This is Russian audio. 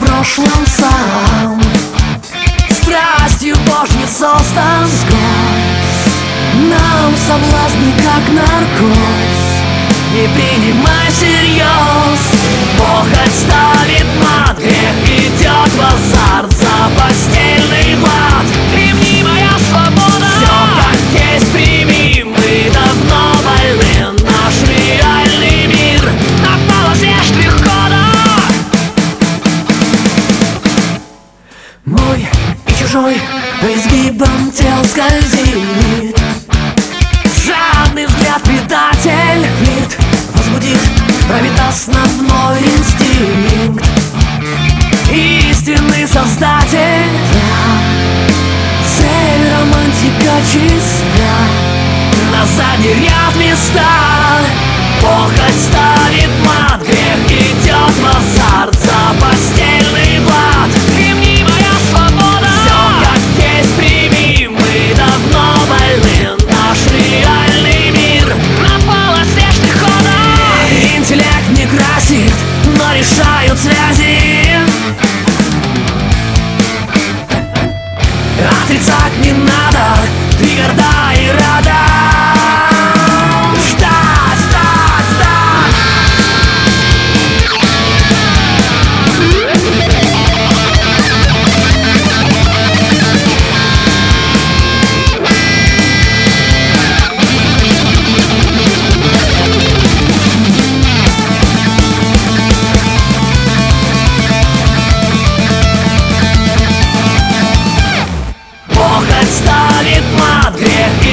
прошлом сам. Страстью Божьей создан сквозь Нам соблазны как наркоз. Не принимай всерьез. Похоть ставит мат чужой по изгибам тел скользит. Жадный взгляд предатель вид Возбудит, правит основной инстинкт Истинный создатель Цель романтика чиста. На задний ряд места Красит Но решают связи. Отрицать не надо, ты горда мат, грех